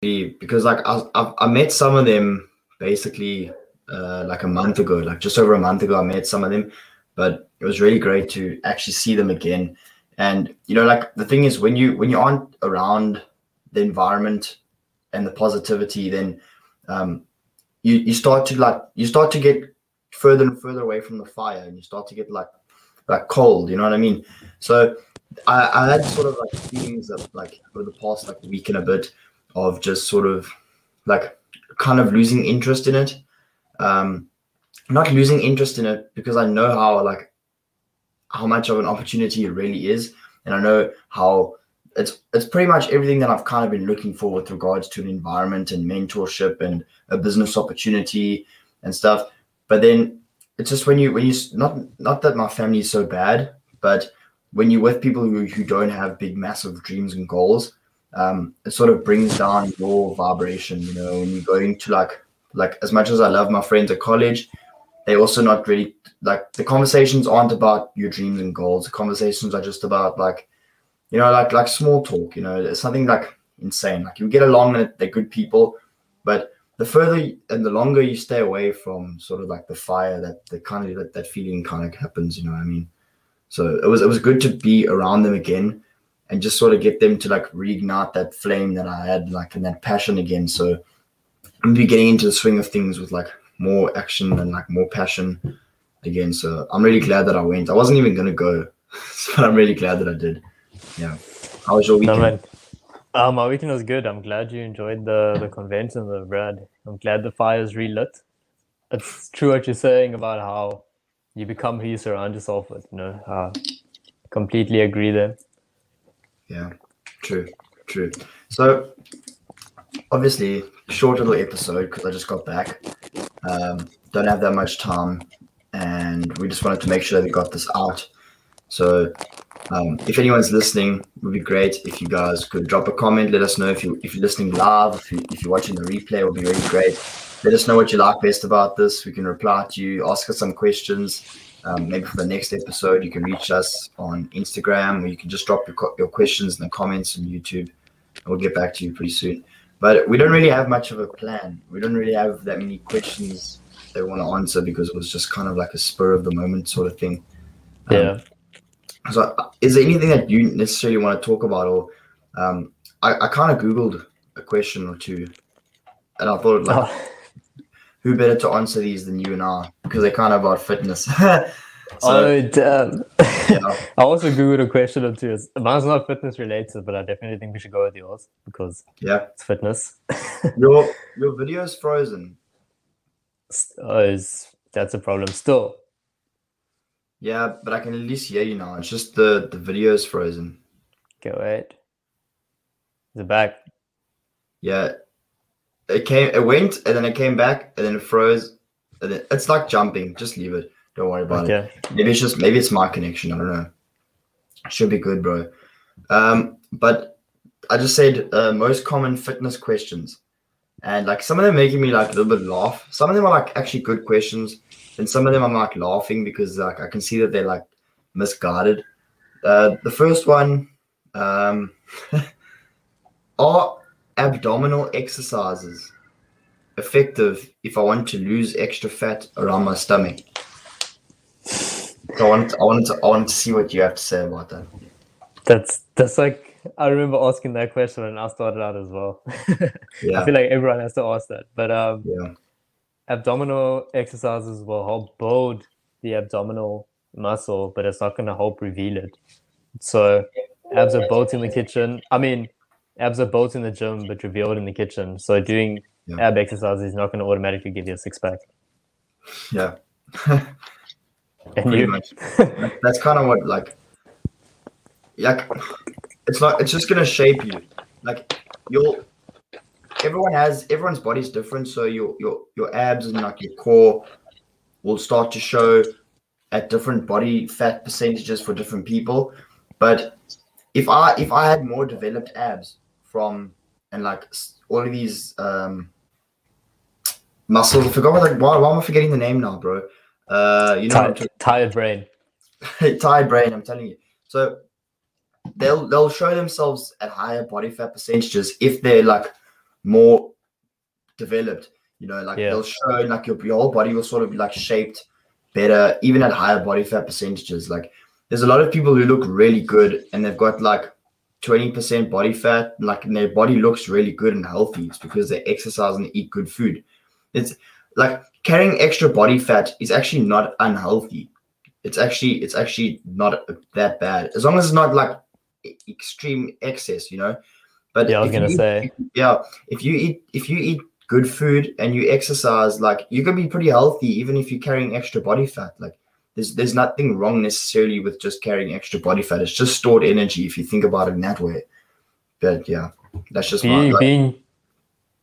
because like I, I, I met some of them basically uh, like a month ago, like just over a month ago. I met some of them, but it was really great to actually see them again. And you know, like the thing is, when you when you aren't around the environment and the positivity, then um, you you start to like you start to get further and further away from the fire, and you start to get like like cold. You know what I mean? So I, I had sort of like feelings of like over the past like week and a bit of just sort of like kind of losing interest in it. Um, not losing interest in it because I know how like how much of an opportunity it really is, and I know how it's it's pretty much everything that I've kind of been looking for with regards to an environment and mentorship and a business opportunity and stuff. But then it's just when you when you not not that my family is so bad, but when you're with people who, who don't have big massive dreams and goals, um, it sort of brings down your vibration. You know, when you go into like like as much as I love my friends at college, they also not really like the conversations aren't about your dreams and goals. The conversations are just about like, you know, like like small talk. You know, it's something like insane. Like you get along and they're good people, but the further and the longer you stay away from sort of like the fire, that the kind of that, that feeling kind of happens. You know, what I mean, so it was it was good to be around them again and just sort of get them to like reignite that flame that I had, like and that passion again. So I'm be getting into the swing of things with like more action and like more passion again. So I'm really glad that I went. I wasn't even gonna go, but I'm really glad that I did. Yeah. How was your weekend? No, uh, my weekend was good. I'm glad you enjoyed the the convention, the Brad. I'm glad the fire's relit. It's true what you're saying about how you become who you surround yourself with. You know, uh, completely agree there. Yeah, true, true. So obviously, short little episode because I just got back. Um, don't have that much time, and we just wanted to make sure that we got this out. So, um, if anyone's listening, would be great if you guys could drop a comment. Let us know if you if you're listening live, if, you, if you're watching the replay, would be really great. Let us know what you like best about this. We can reply to you, ask us some questions um, maybe for the next episode, you can reach us on Instagram or you can just drop your, your questions in the comments on YouTube. And we'll get back to you pretty soon. But we don't really have much of a plan. We don't really have that many questions they want to answer because it was just kind of like a spur of the moment sort of thing. Um, yeah. So, is there anything that you necessarily want to talk about? Or um, I, I kind of Googled a question or two and I thought, like, oh who better to answer these than you and I because they're kind of about fitness. so, oh damn! Yeah. I also googled a question or two. Mine's not fitness related, but I definitely think we should go with yours because yeah, it's fitness. your your video is frozen. Oh, is that's a problem still? Yeah, but I can at least hear you now. It's just the the video is frozen. Okay, wait. Is it back? Yeah, it came, it went, and then it came back, and then it froze. And then, it's like jumping. Just leave it. Don't worry about okay. it. Maybe it's just maybe it's my connection. I don't know. Should be good, bro. Um, but I just said uh, most common fitness questions, and like some of them making me like a little bit laugh. Some of them are like actually good questions, and some of them I'm like laughing because like I can see that they're like misguided. Uh, the first one, um, are abdominal exercises effective if I want to lose extra fat around my stomach? So I want, to, I wanted to, I wanted to see what you have to say about that. That's that's like I remember asking that question when I started out as well. yeah. I feel like everyone has to ask that, but um, yeah. abdominal exercises will help build the abdominal muscle, but it's not going to help reveal it. So abs are built in the kitchen. I mean, abs are built in the gym but revealed in the kitchen. So doing yeah. ab exercises is not going to automatically give you a six pack. Yeah. and you? That's kind of what like, like it's like it's just gonna shape you. Like you'll everyone has everyone's body's different, so your your your abs and like your core will start to show at different body fat percentages for different people. But if I if I had more developed abs, from and like all of these um muscles. I forgot what like why, why am I forgetting the name now, bro? Uh you know tired, tired brain. tired brain, I'm telling you. So they'll they'll show themselves at higher body fat percentages if they're like more developed. You know, like Yeah. they'll show like your, your whole body will sort of be like shaped better, even at higher body fat percentages. Like there's a lot of people who look really good and they've got like 20% body fat, like their body looks really good and healthy. It's because they exercise and eat good food. It's like carrying extra body fat is actually not unhealthy. It's actually it's actually not that bad as long as it's not like extreme excess, you know. But Yeah, I was gonna eat- say. yeah, if you eat if you eat good food and you exercise, like you can be pretty healthy even if you're carrying extra body fat. Like there's there's nothing wrong necessarily with just carrying extra body fat. It's just stored energy if you think about it in that way. But yeah, that's just my being like, being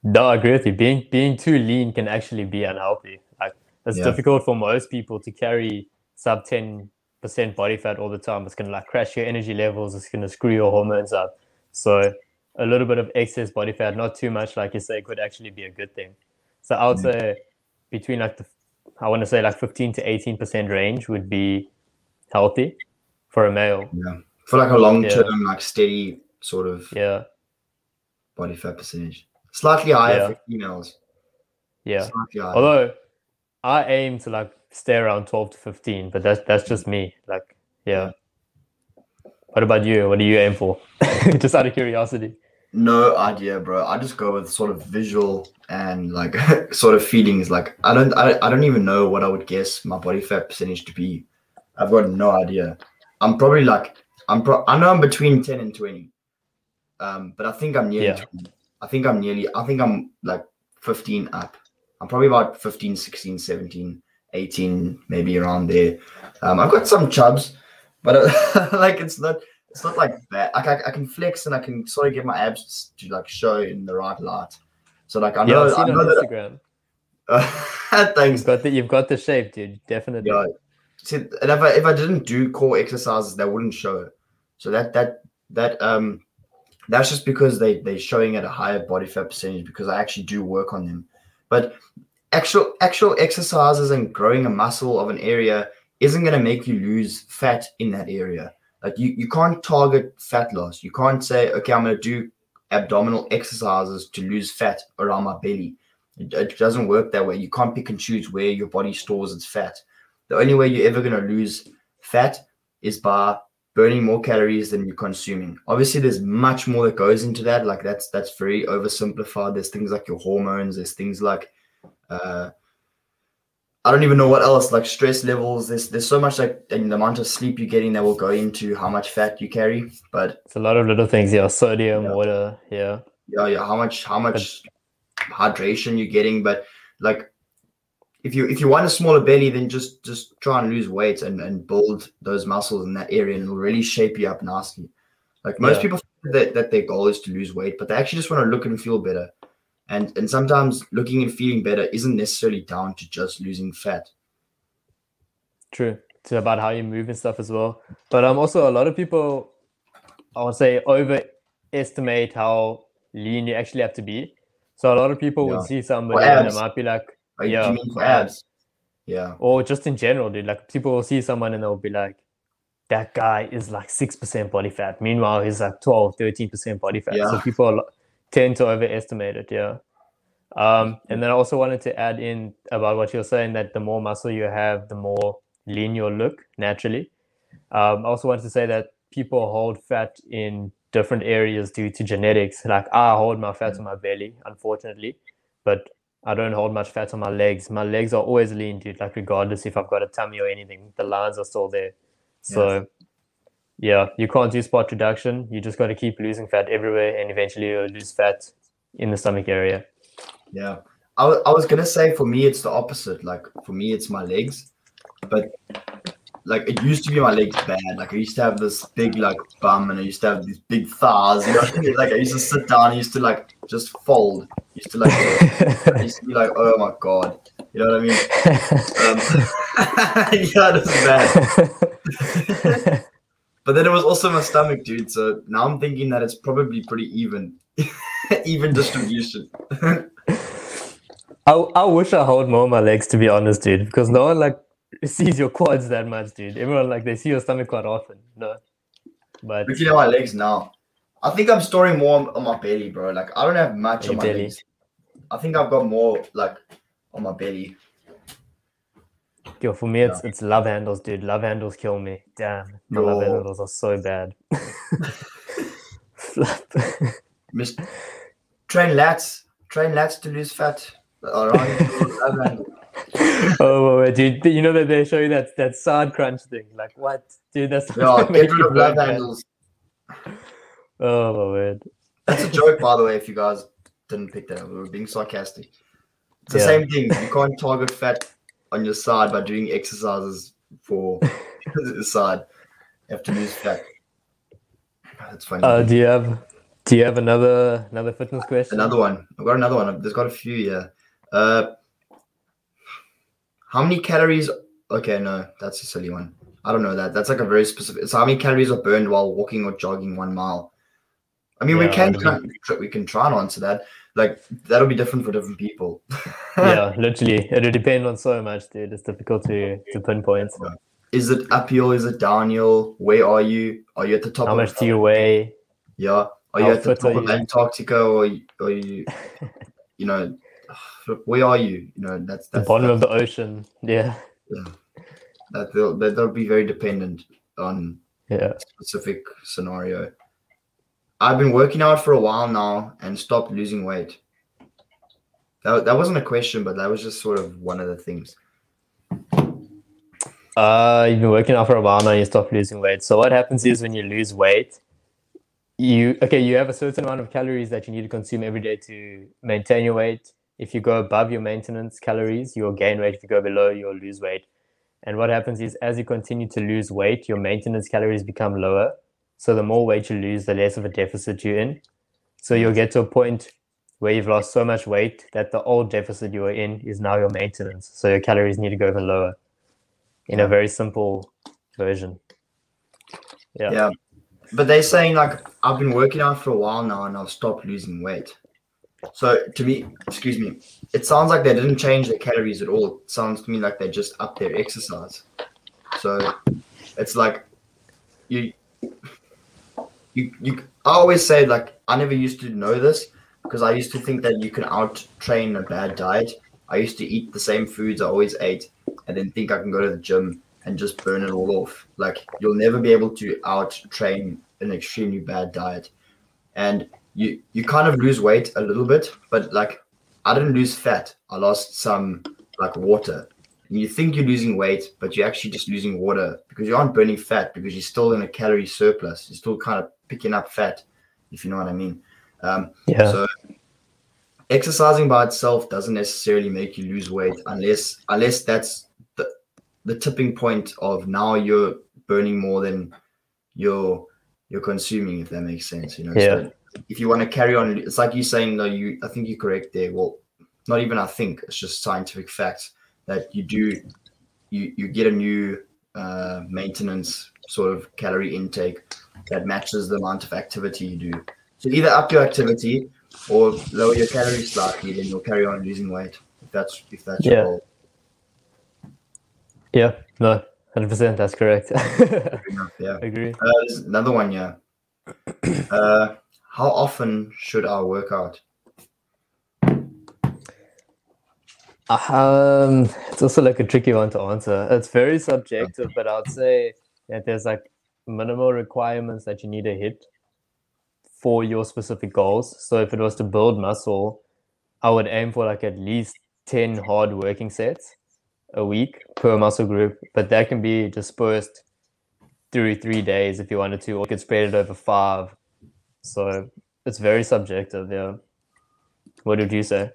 no, I agree with you. Being being too lean can actually be unhealthy. Like it's Yeah. difficult for most people to carry sub ten percent body fat all the time. It's gonna like crash your energy levels. It's gonna screw your hormones up. So a little bit of excess body fat, not too much, like you say, could actually be a good thing. So I would Mm. say between like the I want to say like fifteen to eighteen percent range would be healthy for a male. yeah. For like a long term, like steady sort of Yeah, body fat percentage. Slightly higher Yeah. for females. yeah. Slightly higher. Although I aim to like stay around 12 to 15, but that's that's just me. Like, yeah. What about you? What do you aim for? just out of curiosity. No idea, bro. I just go with sort of visual and like sort of feelings. Like I don't, I, I don't even know what I would guess my body fat percentage to be. I've got no idea. I'm probably like I'm pro- I know I'm between ten and twenty. Um, but I think I'm nearly. Yeah. I think I'm nearly. I think I'm like fifteen up. I'm probably about 15, 16, 17, 18, maybe around there. Um, I've got some chubs, but uh, like it's not it's not like that. Like I, I can flex and I can sort of get my abs to like show in the right light. So like I Yeah, know, I've I seen know on that. Instagram. Uh, thanks. You've got the you've got the shape, dude. Definitely. Yeah. See, and if I if I didn't do core exercises, they wouldn't show it. So that that that um that's just because they they're showing at a higher body fat percentage because I actually do work on them. But actual actual exercises and growing a muscle of an area isn't going to make you lose fat in that area. Like you you can't target fat loss. You can't say okay, I'm going to do abdominal exercises to lose fat around my belly. It, it doesn't work that way. You can't pick and choose where your body stores its fat. The only way you're ever going to lose fat is by burning more calories than you're consuming. Obviously, there's much more that goes into that. Like that's that's very oversimplified. There's things like your hormones. There's things like uh, I don't even know what else. Like stress levels. There's there's so much like and the amount of sleep you're getting that will go into how much fat you carry. But It's a lot of little things. Yeah, sodium, Yeah. water. Yeah. yeah, yeah, how much how much hydration you're getting, but like if you if you want a smaller belly, then just just try and lose weight and, and build those muscles in that area and it'll really shape you up nicely. Like most Yeah. people think that, that their goal is to lose weight, but they actually just want to look and feel better. And and sometimes looking and feeling better isn't necessarily down to just losing fat. True. It's about how you move and stuff as well. But um, also a lot of people, I would say, overestimate how lean you actually have to be. So a lot of people Yeah. would see somebody and they might be like, Like, Yeah, you mean for abs? Yeah. or just in general, dude. Like people will see someone and they'll be like, that guy is like 6% body fat. Meanwhile, he's like 12, 13% body fat. So Yeah. people lo- tend to overestimate it. Yeah. Um, and then I also wanted to add in about what you're saying that the more muscle you have, the more lean you'll look naturally. Um, I also wanted to say that people hold fat in different areas due to genetics. Like I hold my fat on my belly, unfortunately, but I don't hold much fat on my legs. My legs are always lean, dude. Like regardless if I've got a tummy or anything, the lines are still there. So yeah, you can't do spot reduction. You just got to keep losing fat everywhere, and eventually you'll lose fat in the stomach area. Yeah. I, wa- I was gonna say for me it's the opposite. Like for me it's my legs, but like it used to be my legs bad. Like I used to have this big like bum and I used to have these big thighs. You know, what I mean? like I used to sit down, I used to like just fold. I used to like I used to be like, oh my god. You know what I mean? Um, yeah, was bad. But then it was also my stomach, dude. So now I'm thinking that it's probably pretty even, even distribution. I, I wish I hold more of my legs to be honest, dude, because no one like sees your quads that much, dude. Everyone like they see your stomach quite often. No, but Look at my legs now. I I think I'm storing more on my belly, bro. Like I don't have much on my belly. legs. I think I've got more like on my belly. Yo, for me, it's it's love handles, dude. Love handles kill me. Damn, my love handles are so bad. Flap. Miss train lats, train lats to lose fat. Around your love handle. oh, wait, dude. You know that they show you that that side crunch thing. Like what, dude? That's Yeah, get rid of love handles. Oh my word. That's a joke, by the way. If you guys didn't pick that up, we were being sarcastic. It's the Yeah. same thing. You can't target fat on your side by doing exercises for the side. after have to lose fat. That's funny. Uh, do you have do you have another another fitness question? another one. I've got another one. There's got a few here. Uh, how many calories? Okay, no, that's a silly one. I don't know that. That's like a very specific. So how many calories are burned while walking or jogging one mile? I mean, we can I try, we can try and answer that. Like that'll be different for different people. yeah, literally. It'll depend on so much, dude. It's difficult to to pinpoint. Is it uphill? Is it downhill? Where are you? Are you at the top? How of much do you weigh? Yeah. Are you at the top of? Antarctica or you- or you? you know, where are you? You know, that's The bottom that's- of the ocean. Yeah. yeah, that they'll that they'll be very dependent on Yeah. specific scenario. I've been working out for a while now and stopped losing weight. That, that wasn't a question, but that was just sort of one of the things. Uh, you've been working out for a while now. And you stop losing weight. So what happens is when you lose weight, you okay. You have a certain amount of calories that you need to consume every day to maintain your weight. If you go above your maintenance calories, you'll gain weight. If you go below, you'll lose weight. And what happens is, as you continue to lose weight, your maintenance calories become lower. So the more weight you lose, the less of a deficit you're in. So you'll get to a point where you've lost so much weight that the old deficit you were in is now your maintenance. So your calories need to go even lower in a very simple version. Yeah. Yeah. But they're saying like I've been working out for a while now and I've stopped losing weight. So to me, excuse me, it sounds like they didn't change their calories at all. It sounds to me like they just upped their exercise. So it's like you you you I always say like I never used to know this because I used to think that you can out train a bad diet. I used to eat the same foods I always ate and then think I can go to the gym and just burn it all off. Like you'll never be able to out train an extremely bad diet. And you you kind of lose weight a little bit, but like I didn't lose fat. I lost some like water. And you think you're losing weight, but you're actually just losing water because you aren't burning fat because you're still in a calorie surplus. You're still kind of picking up fat, if you know what I mean. Um, Yeah. so exercising by itself doesn't necessarily make you lose weight unless unless that's the the tipping point of now you're burning more than you're you're consuming, if that makes sense. You know, Yeah. so if you want to carry on, it's like you're saying no, you I think you're correct there. Well, not even I think, it's just scientific facts that you do you you get a new uh, maintenance sort of calorie intake that matches the amount of activity you do. So either up your activity or lower your calories slightly, then you'll carry on losing weight. If that's if that's Yeah. your goal. Yeah. No, 100%. That's correct. Enough, Yeah. Agree. Uh, another one, yeah. Uh, how often should I work out? Um, it's also like a tricky one to answer. It's very subjective, but I'd say that there's like minimal requirements that you need to hit for your specific goals. So if it was to build muscle, I would aim for like at least 10 hard working sets a week per muscle group, but that can be dispersed through three days if you wanted to, or you could spread it over five. So it's very subjective. Yeah. What would you say?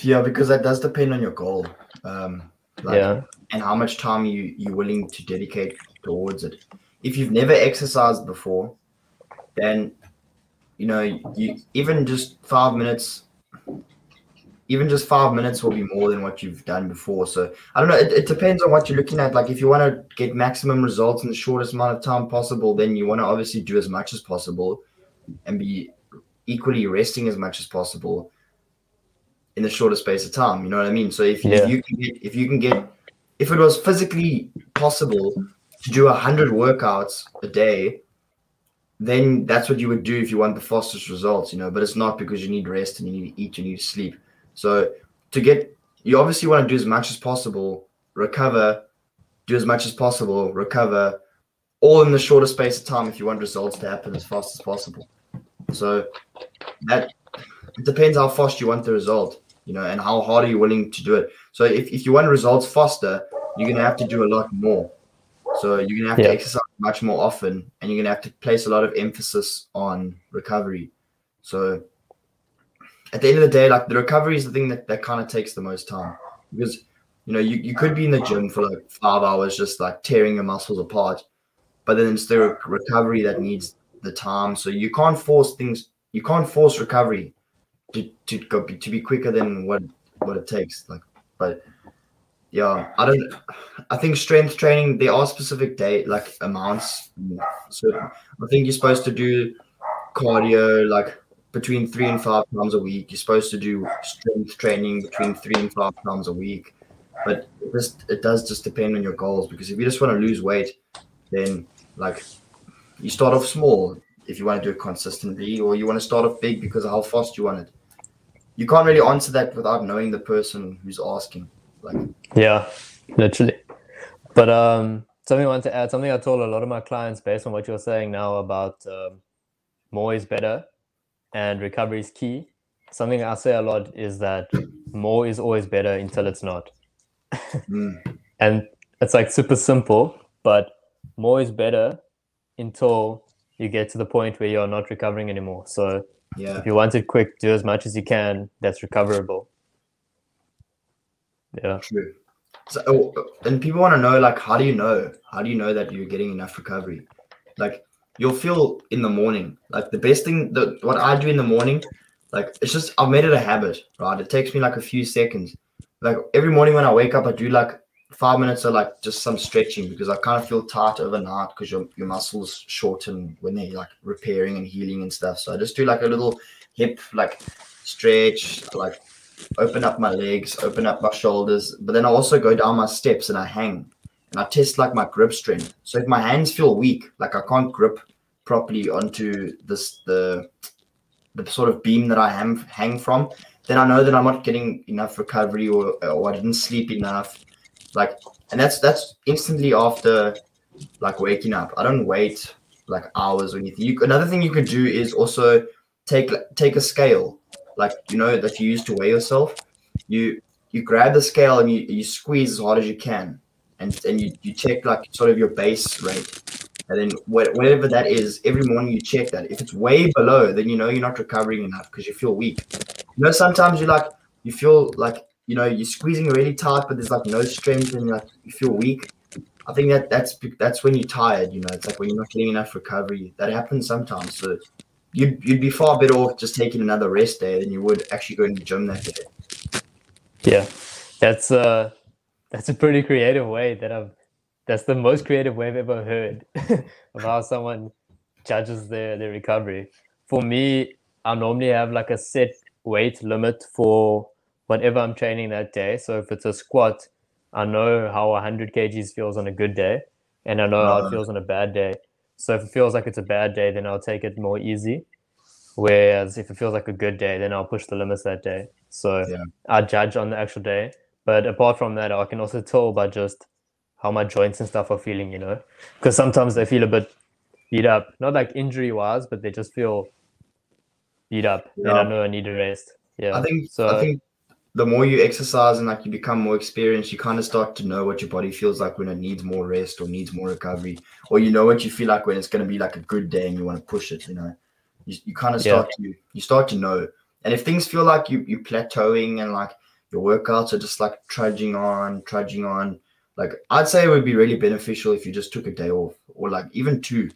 Yeah, because that does depend on your goal. Um, like, yeah. and how much time you you're willing to dedicate towards it. If you've never exercised before, then you know you even just five minutes, even just five minutes will be more than what you've done before. So I don't know. It, it depends on what you're looking at. Like if you want to get maximum results in the shortest amount of time possible, then you want to obviously do as much as possible and be equally resting as much as possible in the shortest space of time. You know what I mean? So if, Yeah. if you can get if you can get if it was physically possible to do a hundred workouts a day, then that's what you would do if you want the fastest results, you know. But it's not because you need rest and you need to eat, and you need to sleep. So to get, you obviously want to do as much as possible, recover, do as much as possible, recover, all in the shortest space of time if you want results to happen as fast as possible. So that it depends how fast you want the result, you know, and how hard are you willing to do it. So if, if you want results faster, you're gonna have to do a lot more. So you're gonna have yeah. to exercise much more often, and you're gonna have to place a lot of emphasis on recovery. So at the end of the day, like the recovery is the thing that, that kind of takes the most time because you know you, you could be in the gym for like five hours just like tearing your muscles apart, but then it's the recovery that needs the time. So you can't force things. You can't force recovery to to go to be quicker than what what it takes. Like, but yeah, I don't. I think strength training there are specific day like amounts. So I think you're supposed to do cardio like between three and five times a week. You're supposed to do strength training between three and five times a week. But it just it does just depend on your goals because if you just want to lose weight, then like you start off small if you want to do it consistently, or you want to start off big because of how fast you want it. You can't really answer that without knowing the person who's asking. Like yeah, literally. But um, something I want to add, something I told a lot of my clients based on what you're saying now about um, more is better and recovery is key. Something I say a lot is that more is always better until it's not. mm. And it's like super simple, but more is better until you get to the point where you're not recovering anymore. So yeah. if you want it quick, do as much as you can that's recoverable. Yeah. True. So, oh, and people want to know, like, how do you know? How do you know that you're getting enough recovery? Like, you'll feel in the morning. Like the best thing that what I do in the morning, like it's just I've made it a habit, right? It takes me like a few seconds. Like every morning when I wake up, I do like five minutes are like just some stretching because I kind of feel tight overnight because your, your muscles shorten when they're like repairing and healing and stuff. So I just do like a little hip like stretch, like open up my legs, open up my shoulders, but then I also go down my steps and I hang and I test like my grip strength. So if my hands feel weak, like I can't grip properly onto this the the sort of beam that I am hang from, then I know that I'm not getting enough recovery or, or I didn't sleep enough. Like and that's that's instantly after like waking up. I don't wait like hours or anything. You, another thing you could do is also take take a scale like you know that you use to weigh yourself. You you grab the scale and you, you squeeze as hard as you can, and and you, you check like sort of your base rate, and then whatever that is, every morning you check that. If it's way below, then you know you're not recovering enough because you feel weak. You know, sometimes you like you feel like you know you're squeezing really tight, but there's like no strength, and like you feel weak. I think that that's that's when you're tired. You know, it's like when you're not getting enough recovery. That happens sometimes. So you'd you'd be far better off just taking another rest day than you would actually going to the gym that day. Yeah, that's uh that's a pretty creative way that I've that's the most creative way I've ever heard of how someone judges their their recovery. For me, I normally have like a set weight limit for whatever I'm training that day. So if it's a squat, I know how 100 kgs feels on a good day, and I know how it feels on a bad day. So if it feels like it's a bad day, then I'll take it more easy. Whereas if it feels like a good day, then I'll push the limits that day. So yeah. I judge on the actual day. But apart from that, I can also tell by just how my joints and stuff are feeling, you know, because sometimes they feel a bit beat up, not like injury wise, but they just feel beat up. Yeah. And I know I need a rest. Yeah. I think so. I think the more you exercise and like you become more experienced, you kind of start to know what your body feels like when it needs more rest or needs more recovery, or you know what you feel like when it's going to be like a good day and you want to push it. You know, you, you kind of start yeah. to you start to know. And if things feel like you you plateauing and like your workouts are just like trudging on, trudging on, like I'd say it would be really beneficial if you just took a day off or like even two.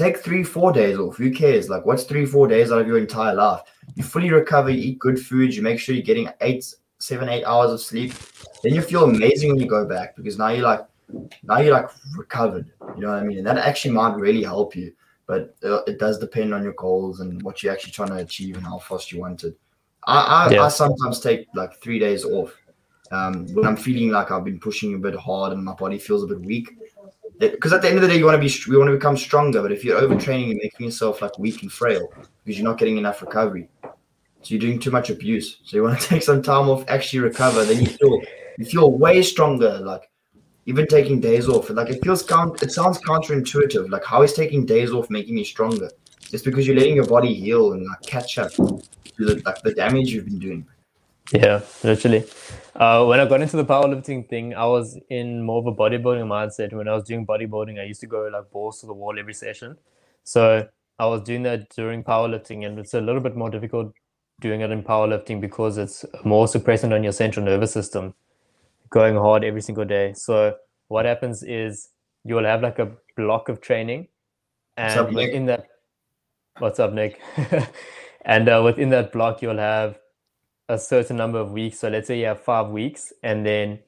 Take three, four days off. Who cares? Like, what's three, four days out of your entire life? You fully recover, you eat good food, you make sure you're getting eight, seven, eight hours of sleep, then you feel amazing when you go back because now you're like, now you're like recovered. You know what I mean? And that actually might really help you. But uh, it does depend on your goals and what you're actually trying to achieve and how fast you want it. I, I, yeah. I sometimes take like three days off um, when I'm feeling like I've been pushing a bit hard and my body feels a bit weak. Because at the end of the day, you want to be we want to become stronger. But if you're overtraining, you're making yourself like weak and frail because you're not getting enough recovery. So you're doing too much abuse. So you want to take some time off, actually recover. Then you feel you feel way stronger. Like even taking days off, like it feels count. It sounds counterintuitive. Like how is taking days off making me stronger? It's because you're letting your body heal and like catch up to the, like the damage you've been doing. Yeah, literally. Uh, when I got into the powerlifting thing, I was in more of a bodybuilding mindset. When I was doing bodybuilding, I used to go like balls to the wall every session. So I was doing that during powerlifting, and it's a little bit more difficult doing it in powerlifting because it's more suppressant on your central nervous system, going hard every single day. So what happens is you will have like a block of training, and up, within that, what's up, Nick? and uh, within that block, you'll have a certain number of weeks. So let's say you have five weeks, and then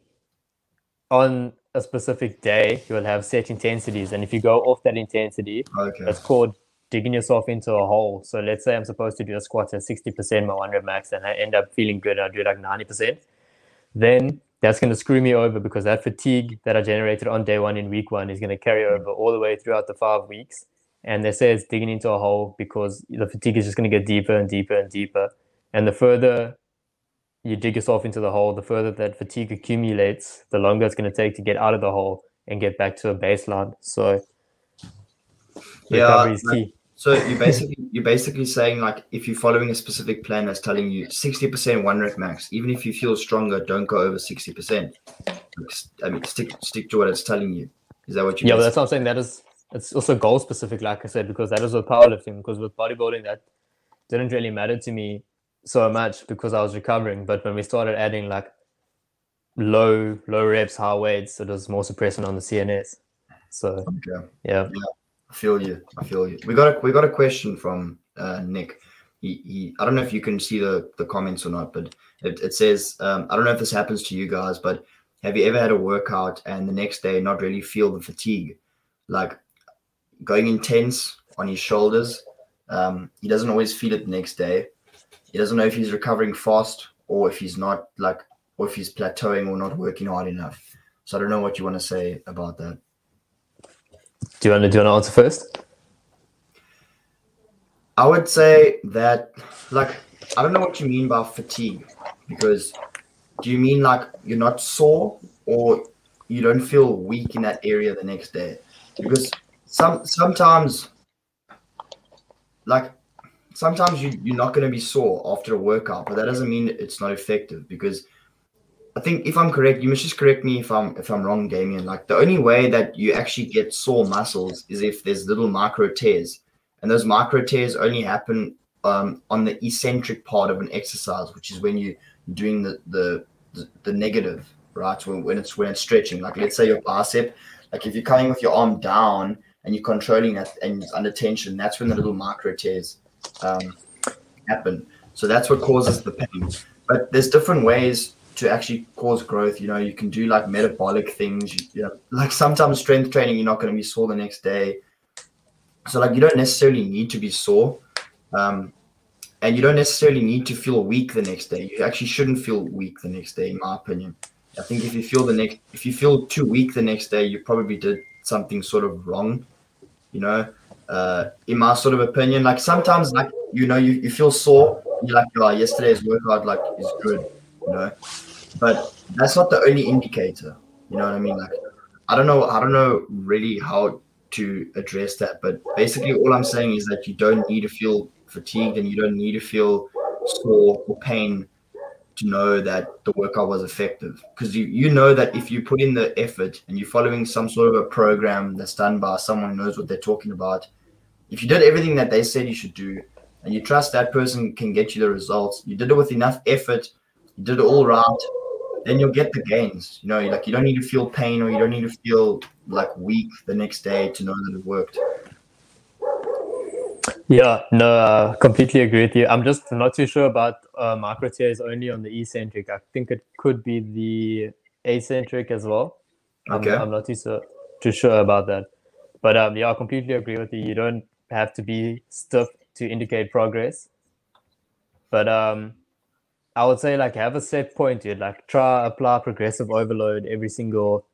on a specific day, you'll have set intensities. And if you go off that intensity, Okay. that's called digging yourself into a hole. So let's say I'm supposed to do a squat at 60% my one rep max, and I end up feeling good. I do it like 90%. Then that's going to screw me over because that fatigue that I generated on day one in week one is going to carry over all the way throughout the five weeks. And they say it's digging into a hole because the fatigue is just going to get deeper and deeper and deeper. And the further you dig yourself into the hole, the further that fatigue accumulates, the longer it's going to take to get out of the hole and get back to a baseline. So Yeah, is like- key. So you basically you're basically saying like if you're following a specific plan that's telling you 60% one rep max, even if you feel stronger, don't go over 60%. I mean, stick stick to what it's telling you. Is that what you? Yeah, that's what I'm saying. That is it's also goal specific, like I said, because that is with powerlifting. Because with bodybuilding, that didn't really matter to me so much because I was recovering. But when we started adding like low low reps, high weights, it was more suppressant on the CNS. So Okay. yeah, I feel you. I feel you. We got a we got a question from uh, Nick. He, he I don't know if you can see the the comments or not, but it, it says um, I don't know if this happens to you guys, but have you ever had a workout and the next day not really feel the fatigue, like going intense on his shoulders? Um, he doesn't always feel it the next day. He doesn't know if he's recovering fast or if he's not like or if he's plateauing or not working hard enough. So I don't know what you want to say about that. do you want to do to answer first? I would say that, like, I don't know what you mean by fatigue because do you mean like you're not sore or you don't feel weak in that area the next day? Because some sometimes, like, sometimes you, you're not going to be sore after a workout, but that doesn't mean it's not effective because. I think if I'm correct, you must just correct me if I'm if I'm wrong, Damien. Like the only way that you actually get sore muscles is if there's little micro tears and those micro tears only happen um, on the eccentric part of an exercise, which is when you you're doing the the the, the negative, right? When, when it's when it's stretching. Like let's say your bicep, like if you're coming with your arm down and you're controlling that and it's under tension, that's when the little micro tears um, happen. So that's what causes the pain. But there's different ways to actually cause growth. You know, you can do like metabolic things. You, you know, like sometimes strength training, you're not going to be sore the next day. So like you don't necessarily need to be sore, um, and you don't necessarily need to feel weak the next day. You actually shouldn't feel weak the next day, in my opinion. I think if you feel the next, if you feel too weak the next day, you probably did something sort of wrong. You know, uh, in my sort of opinion, like sometimes like you know you, you feel sore, you're like, oh, yesterday's workout like is good, you know, but that's not the only indicator. You know what I mean? Like I don't know, I don't know really how to address that. But basically, all I'm saying is that you don't need to feel fatigued and you don't need to feel sore or pain to know that the workout was effective. Because you, you know that if you put in the effort and you're following some sort of a program that's done by someone who knows what they're talking about, if you did everything that they said you should do and you trust that person can get you the results, you did it with enough effort, you did it all right, then you'll get the gains. You know, like you don't need to feel pain or you don't need to feel like weak the next day to know that it worked. Yeah, no, uh, completely agree with you. I'm just not too sure about uh, micro tears only on the eccentric. I think it could be the eccentric as well. I'm, Okay. I'm not too, so, too sure about that. But um, yeah, I completely agree with you. You don't have to be stiff to indicate progress. But um, I would say like have a set point, dude. Like try apply progressive overload every single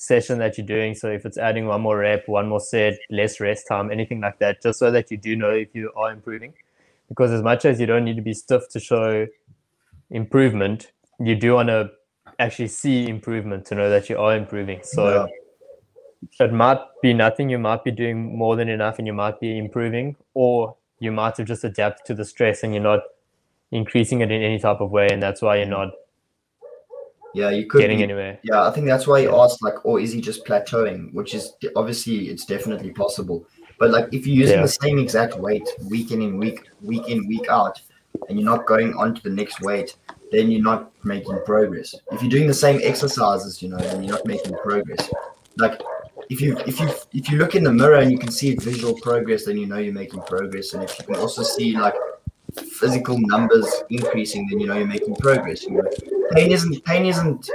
session that you're doing. So if it's adding one more rep, one more set, less rest time, anything like that, just so that you do know if you are improving. Because as much as you don't need to be stiff to show improvement, you do want to actually see improvement to know that you are improving. So yeah. it might be nothing, you might be doing more than enough and you might be improving, or you might have just adapted to the stress and you're not increasing it in any type of way, and that's why you're not yeah, you could getting be, anywhere. Yeah, I think that's why you asked like, or is he just plateauing? Which is obviously it's definitely possible. But like if you're using yeah. the same exact weight week in and week week in week out, and you're not going on to the next weight, then you're not making progress. If you're doing the same exercises, you know, then you're not making progress. Like if you if you if you look in the mirror and you can see visual progress, then you know you're making progress. And if you can also see like physical numbers increasing, then you know you're making progress. You know, pain isn't pain isn't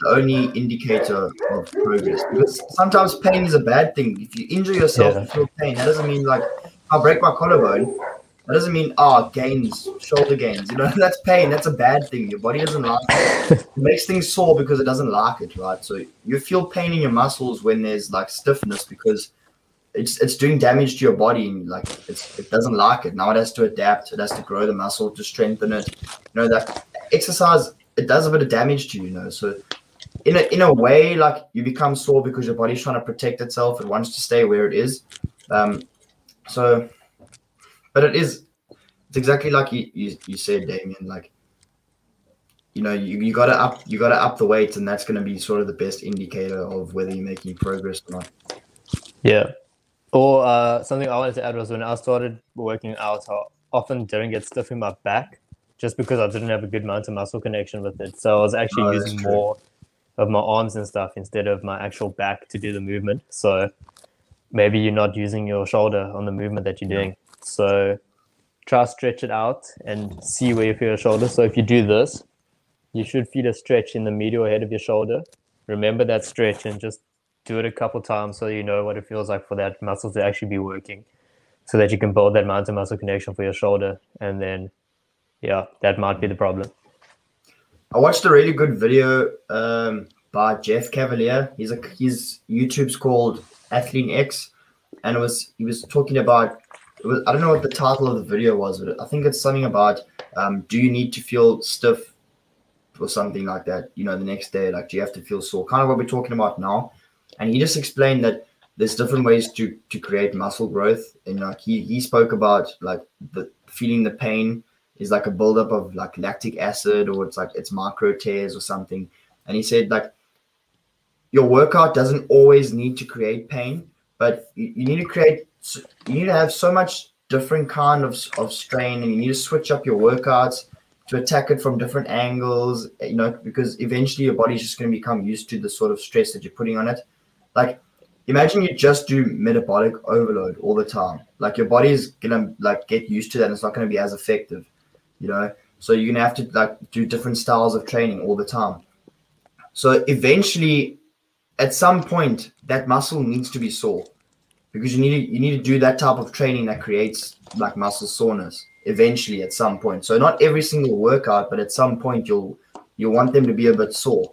the only indicator of progress because sometimes pain is a bad thing. If you injure yourself, yeah. you feel pain. That doesn't mean like I'll break my collarbone. That doesn't mean ah oh, gains, shoulder gains. You know that's pain. That's a bad thing. Your body doesn't like it. it makes things sore because it doesn't like it, right? So you feel pain in your muscles when there's like stiffness because it's it's doing damage to your body and like it doesn't like it. Now it has to adapt. It has to grow the muscle to strengthen it. You know that exercise it does a bit of damage to you, you know so in a in a way like you become sore because your body's trying to protect itself. It wants to stay where it is. Um so but it is it's exactly like you you, you said damien like you know you, you gotta up you gotta up the weight and that's going to be sort of the best indicator of whether you're making progress or not. Yeah or uh, something I wanted to add was when I started working out, I often didn't get stiff in my back just because I didn't have a good amount of muscle connection with it. So I was actually oh, using more of my arms and stuff instead of my actual back to do the movement. So maybe you're not using your shoulder on the movement that you're doing. So try stretch it out and see where you feel your shoulder. So if you do this, you should feel a stretch in the medial head of your shoulder. Remember that stretch and just do it a couple times so you know what it feels like for that muscle to actually be working so that you can build that mind muscle connection for your shoulder and then yeah that might be the problem. I watched a really good video um, by jeff cavaliere he's a his youtube's called Athlean-X and it was he was talking about was, i don't know what the title of the video was but i think it's something about um, do you need to feel stiff or something like that you know the next day like do you have to feel sore? Kind of what we're talking about now and he just explained that there's different ways to to create muscle growth. And like he he spoke about like the feeling the pain is like a buildup of like lactic acid or it's like it's micro tears or something. And he said like your workout doesn't always need to create pain but you, you need to create you need to have so much different kind of, of strain and you need to switch up your workouts to attack it from different angles you know because eventually your body's just going to become used to the sort of stress that you're putting on it like imagine you just do metabolic overload all the time. Like your body is gonna like get used to that and it's not gonna be as effective, you know. So you're gonna have to like do different styles of training all the time. So eventually, at some point, that muscle needs to be sore because you need to, you need to do that type of training that creates like muscle soreness eventually at some point. So not every single workout, but at some point you'll you want them to be a bit sore.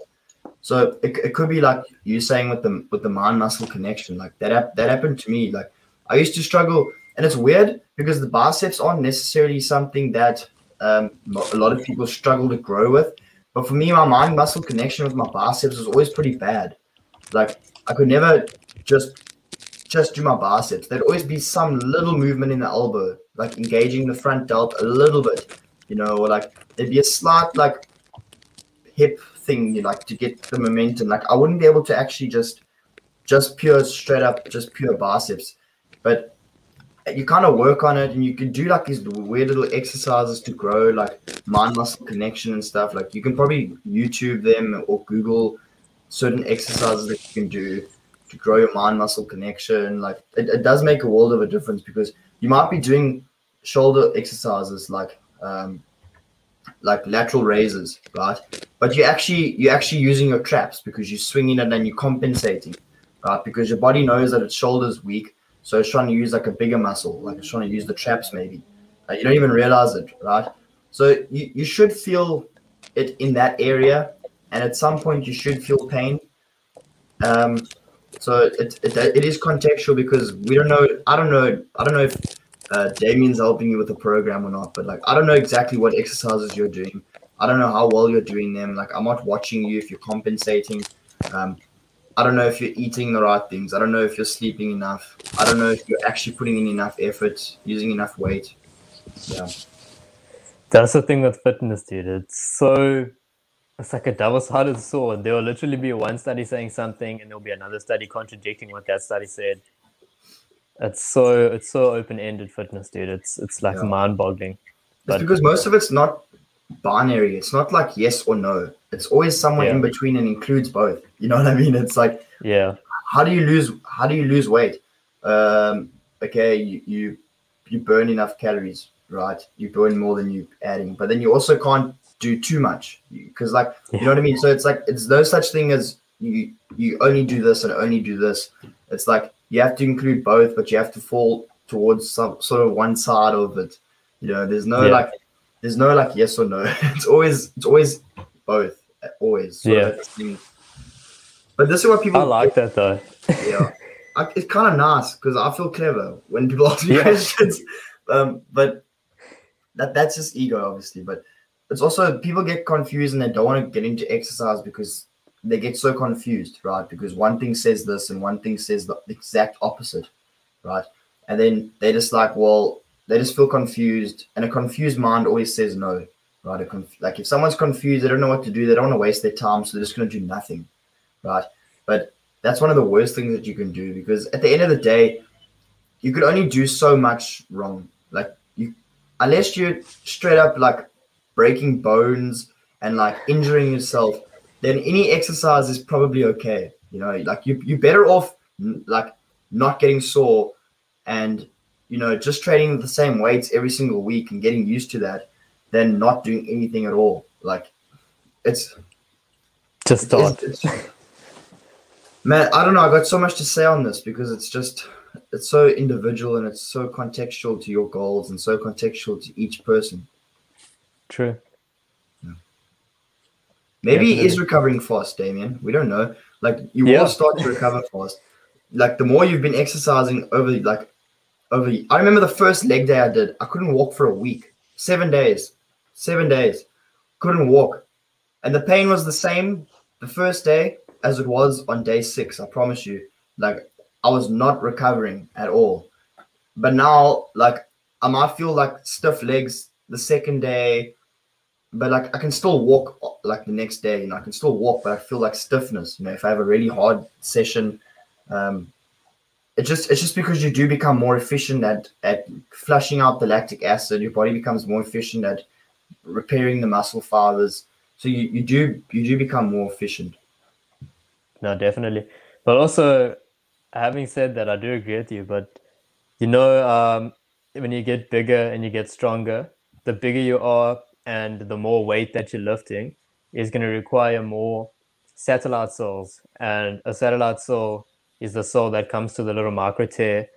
So it, it could be like you saying with the with the mind muscle connection, like that that happened to me. Like I used to struggle, and it's weird because the biceps aren't necessarily something that um, a lot of people struggle to grow with. But for me, my mind muscle connection with my biceps was always pretty bad. Like I could never just just do my biceps. There'd always be some little movement in the elbow, like engaging the front delt a little bit, you know, or like there'd be a slight like hip thing you like to get the momentum. Like I wouldn't be able to actually just just pure straight up just pure biceps, but you kind of work on it and you can do like these weird little exercises to grow like mind muscle connection and stuff. Like you can probably YouTube them or Google certain exercises that you can do to grow your mind muscle connection. Like it, it does make a world of a difference because you might be doing shoulder exercises like um, like lateral raises, right? But you actually you're actually using your traps because you're swinging it and then you're compensating, right? Because your body knows that its shoulder's weak, so it's trying to use like a bigger muscle, like it's trying to use the traps maybe. Uh, you don't even realize it, right? So you, you should feel it in that area, and at some point you should feel pain. Um, so it, it it is contextual because we don't know. I don't know. I don't know if uh, Damien's helping you with the program or not, but like I don't know exactly what exercises you're doing. I don't know how well you're doing them. Like I'm not watching you if you're compensating. Um, I don't know if you're eating the right things. I don't know if you're sleeping enough. I don't know if you're actually putting in enough effort, using enough weight. Yeah. That's the thing with fitness, dude. It's so it's like a double-sided sword. There will literally be one study saying something, and there'll be another study contradicting what that study said. It's so it's so open-ended fitness, dude. It's it's like Yeah. mind-boggling. It's because most of it's not binary. It's not like yes or no. It's always somewhere Yeah. in between and includes both. You know what I mean? It's like Yeah, how do you lose how do you lose weight? Um, okay, you, you you burn enough calories, right? You burn more than you adding, but then you also can't do too much because like you know what I mean. So it's like it's no such thing as you you only do this and only do this. It's like you have to include both, but you have to fall towards some sort of one side of it. You know, there's no Yeah. like there's no like yes or no. it's always it's always both. Always. Yeah. at the same- But this is what people I like that though. yeah, I, it's kind of nice because I feel clever when people ask me Yeah. questions. Um, but that that's just ego, obviously. But it's also people get confused and they don't want to get into exercise because they get so confused, right? Because one thing says this and one thing says the exact opposite, right? And then they just like, well, they just feel confused, and a confused mind always says no, right? Conf- like if someone's confused, they don't know what to do, they don't want to waste their time, so they're just going to do nothing, right? But that's one of the worst things that you can do because at the end of the day, you could only do so much wrong. Like you, unless you're straight up like breaking bones and like injuring yourself, then any exercise is probably okay. You know, like you you're better off like not getting sore and you know just training the same weights every single week and getting used to that than not doing anything at all. Like it's Just start. it's- it's- Man, I don't know. I got so much to say on this because it's just it's so individual and it's so contextual to your goals and so contextual to each person. True. Maybe he is recovering fast, Damien. We don't know. Like you Yeah. will start to recover fast. Like the more you've been exercising over like over I remember the first leg day I did, I couldn't walk for a week. Seven days. Seven days. Couldn't walk. And the pain was the same the first day as it was on day six, I promise you. Like I was not recovering at all. But now, like I might feel like stiff legs the second day, but like I can still walk like the next day, know, I can still walk, but I feel like stiffness, you know, if I have a really hard session. Um it just it's just because you do become more efficient at at flushing out the lactic acid, your body becomes more efficient at repairing the muscle fibers. So you, you do you do become more efficient. No, definitely. But also, having said that, I do agree with you. But you know, um, when you get bigger and you get stronger, the bigger you are and the more weight that you're lifting is going to require more satellite cells. And a satellite cell is the cell that comes to the little micro tear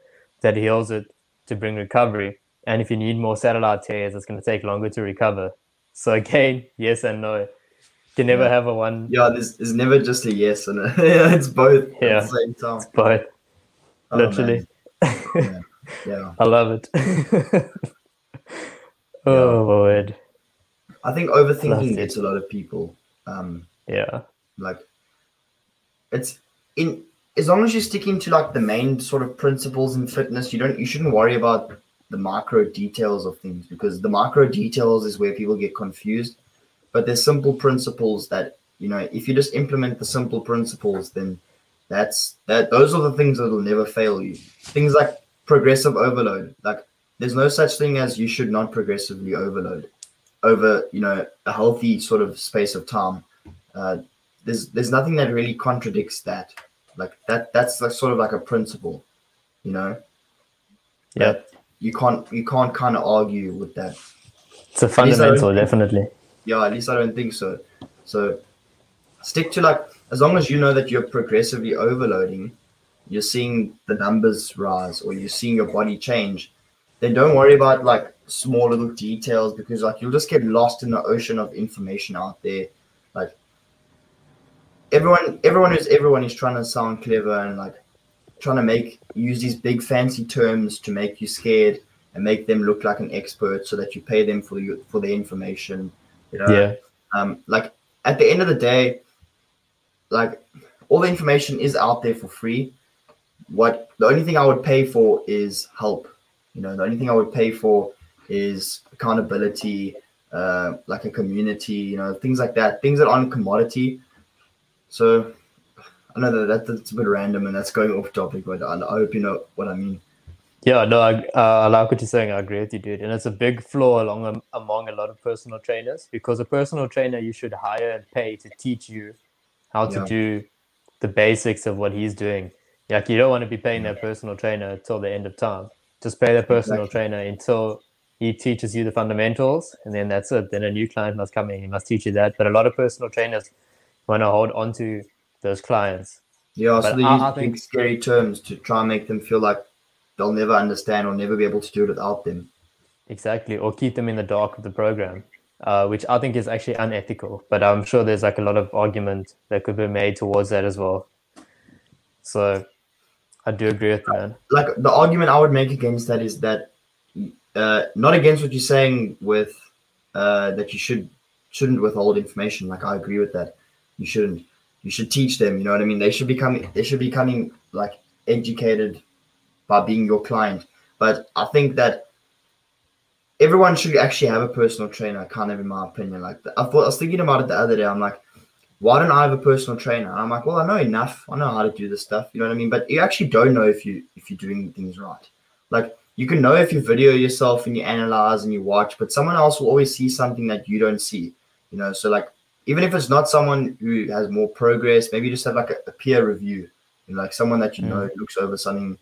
that heals it to bring recovery. And if you need more satellite tears, it's going to take longer to recover. So again, yes and no. You can never Yeah. have a one Yeah, there's, there's never just a yes and a yeah, it's both Yeah. at the same time. It's both. Oh, Literally. man. Yeah. I love it. oh Lord. I think overthinking gets a lot of people. Um Yeah. like it's in as long as you're sticking to like the main sort of principles in fitness you don't you shouldn't worry about the micro details of things because the micro details is where people get confused but there's simple principles that you know if you just implement the simple principles then that's that those are the things that will never fail you things like progressive overload like there's no such thing as you should not progressively overload over you know a healthy sort of space of time uh, there's there's nothing that really contradicts that. Like that that's like sort of like a principle, you know. Yeah. That you can't you can't kind of argue with that. It's a fundamental, definitely. Yeah, at least I don't think so. So stick to like as long as you know that you're progressively overloading, you're seeing the numbers rise or you're seeing your body change, then don't worry about like small little details because like you'll just get lost in the ocean of information out there. Like everyone everyone is everyone is trying to sound clever and like trying to make use these big fancy terms to make you scared and make them look like an expert so that you pay them for you for the information you know Yeah. um like at the end of the day like all the information is out there for free what the only thing i would pay for is help you know the only thing i would pay for is accountability uh like a community you know things like that things that aren't commodity so i know that, that that's a bit random and that's going off topic but i, I hope you know what i mean Yeah, no, I, uh, I like what you're saying. I agree with you, dude. And it's a big flaw along um, among a lot of personal trainers because a personal trainer you should hire and pay to teach you how to Yeah. do the basics of what he's doing. Like you don't want to be paying that personal trainer till the end of time. Just pay the personal Exactly. trainer until he teaches you the fundamentals, and then that's it. Then a new client must come in. He must teach you that. But a lot of personal trainers want to hold on to those clients. yeah so they I- use I big think- scary terms to try and make them feel like they'll never understand or never be able to do it without them Exactly, or keep them in the dark of the program, uh, which I think is actually unethical. But I'm sure there's like a lot of argument that could be made towards that as well. So I do agree with that. like the argument I would make against that is that uh, not against what you're saying with uh, that you should shouldn't withhold information. Like I agree with that. You shouldn't. You should teach them. You know what I mean? They should become they should be becoming like educated by being your client. But I think that everyone should actually have a personal trainer. Kind of in my opinion. Like I thought I was thinking about it the other day. I'm like. Why don't I have a personal trainer? And I'm like, well, I know enough. I know how to do this stuff. You know what I mean? But you actually don't know if you if you're doing things right. Like you can know if you video yourself and you analyze and you watch, but someone else will always see something that you don't see. You know, so like even if it's not someone who has more progress, maybe just have like a, a peer review, you know, like someone that you Mm. know looks over something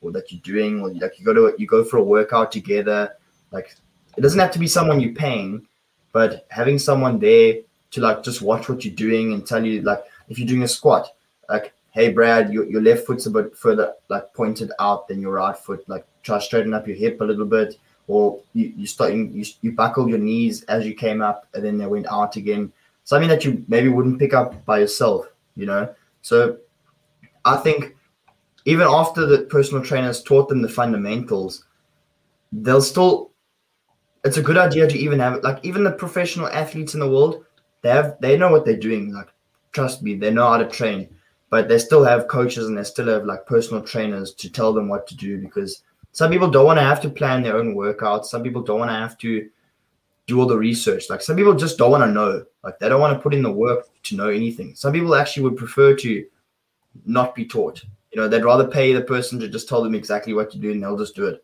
or that you're doing, or like you go to you go for a workout together. Like it doesn't have to be someone you're paying, but having someone there to like just watch what you're doing and tell you like if you're doing a squat, like hey Brad, your, your left foot's a bit further like pointed out than your right foot. Like try straighten up your hip a little bit, or you you starting you, you buckled your knees as you came up and then they went out again. Something that you maybe wouldn't pick up by yourself, you know. So I think even after the personal trainers taught them the fundamentals, they'll still it's a good idea to even have like even the professional athletes in the world they have they know what they're doing like trust me they know how to train but they still have coaches and they still have like personal trainers to tell them what to do because some people don't want to have to plan their own workouts. Some people don't want to have to do all the research. Like some people just don't want to know. Like they don't want to put in the work to know anything. Some people actually would prefer to not be taught. You know they'd rather pay the person to just tell them exactly what to do and they'll just do it.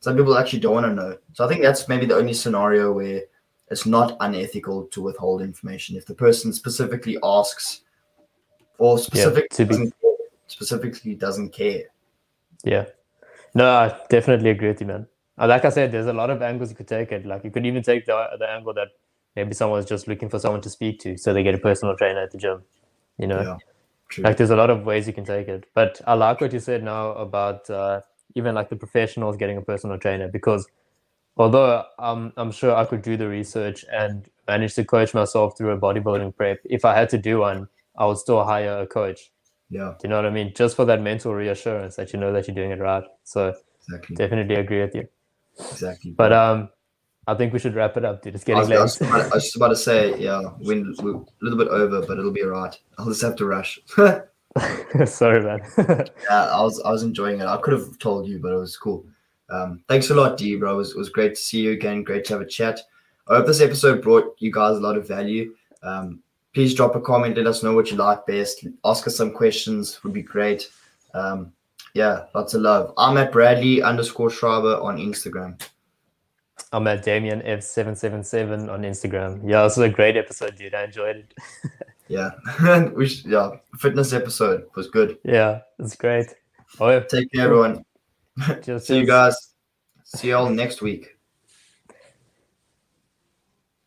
Some people actually don't want to know. So i think that's maybe the only scenario where it's not unethical to withhold information. If the person specifically asks or be- doesn't specifically doesn't care. Yeah. No, I definitely agree with you, man. Uh, Like I said, there's a lot of angles you could take it. Like you could even take the the angle that maybe someone's just looking for someone to speak to, so they get a personal trainer at the gym. You know, Yeah, like there's a lot of ways you can take it. But I like what you said now about uh, even like the professionals getting a personal trainer because although I'm I'm sure I could do the research and manage to coach myself through a bodybuilding prep, if I had to do one, I would still hire a coach. Yeah, Do you know what I mean? Just for that mental reassurance that you know that you're doing it right. So exactly, definitely agree with you. exactly. But um, I think we should wrap it up, dude. It's I getting was, I, was late. about, I was just about to say, yeah, we're, we're a little bit over, but it'll be alright. I'll just have to rush. Sorry, man. yeah, I was I was enjoying it. I could have told you, but it was cool. Um, thanks a lot, D, bro. It was, it was great to see you again. Great to have a chat. I hope this episode brought you guys a lot of value. Um, please drop a comment. Let us know what you like best. Ask us some questions. Would be great. Um, yeah, lots of love. I'm at Bradley underscore Schreiber on Instagram. I'm at Damien F777 on Instagram. Yeah, this was a great episode, dude. I enjoyed it. Yeah, we should, yeah. Fitness episode was good. Yeah, it's great. Oh, yeah. Take care, everyone. See you guys. See you all next week.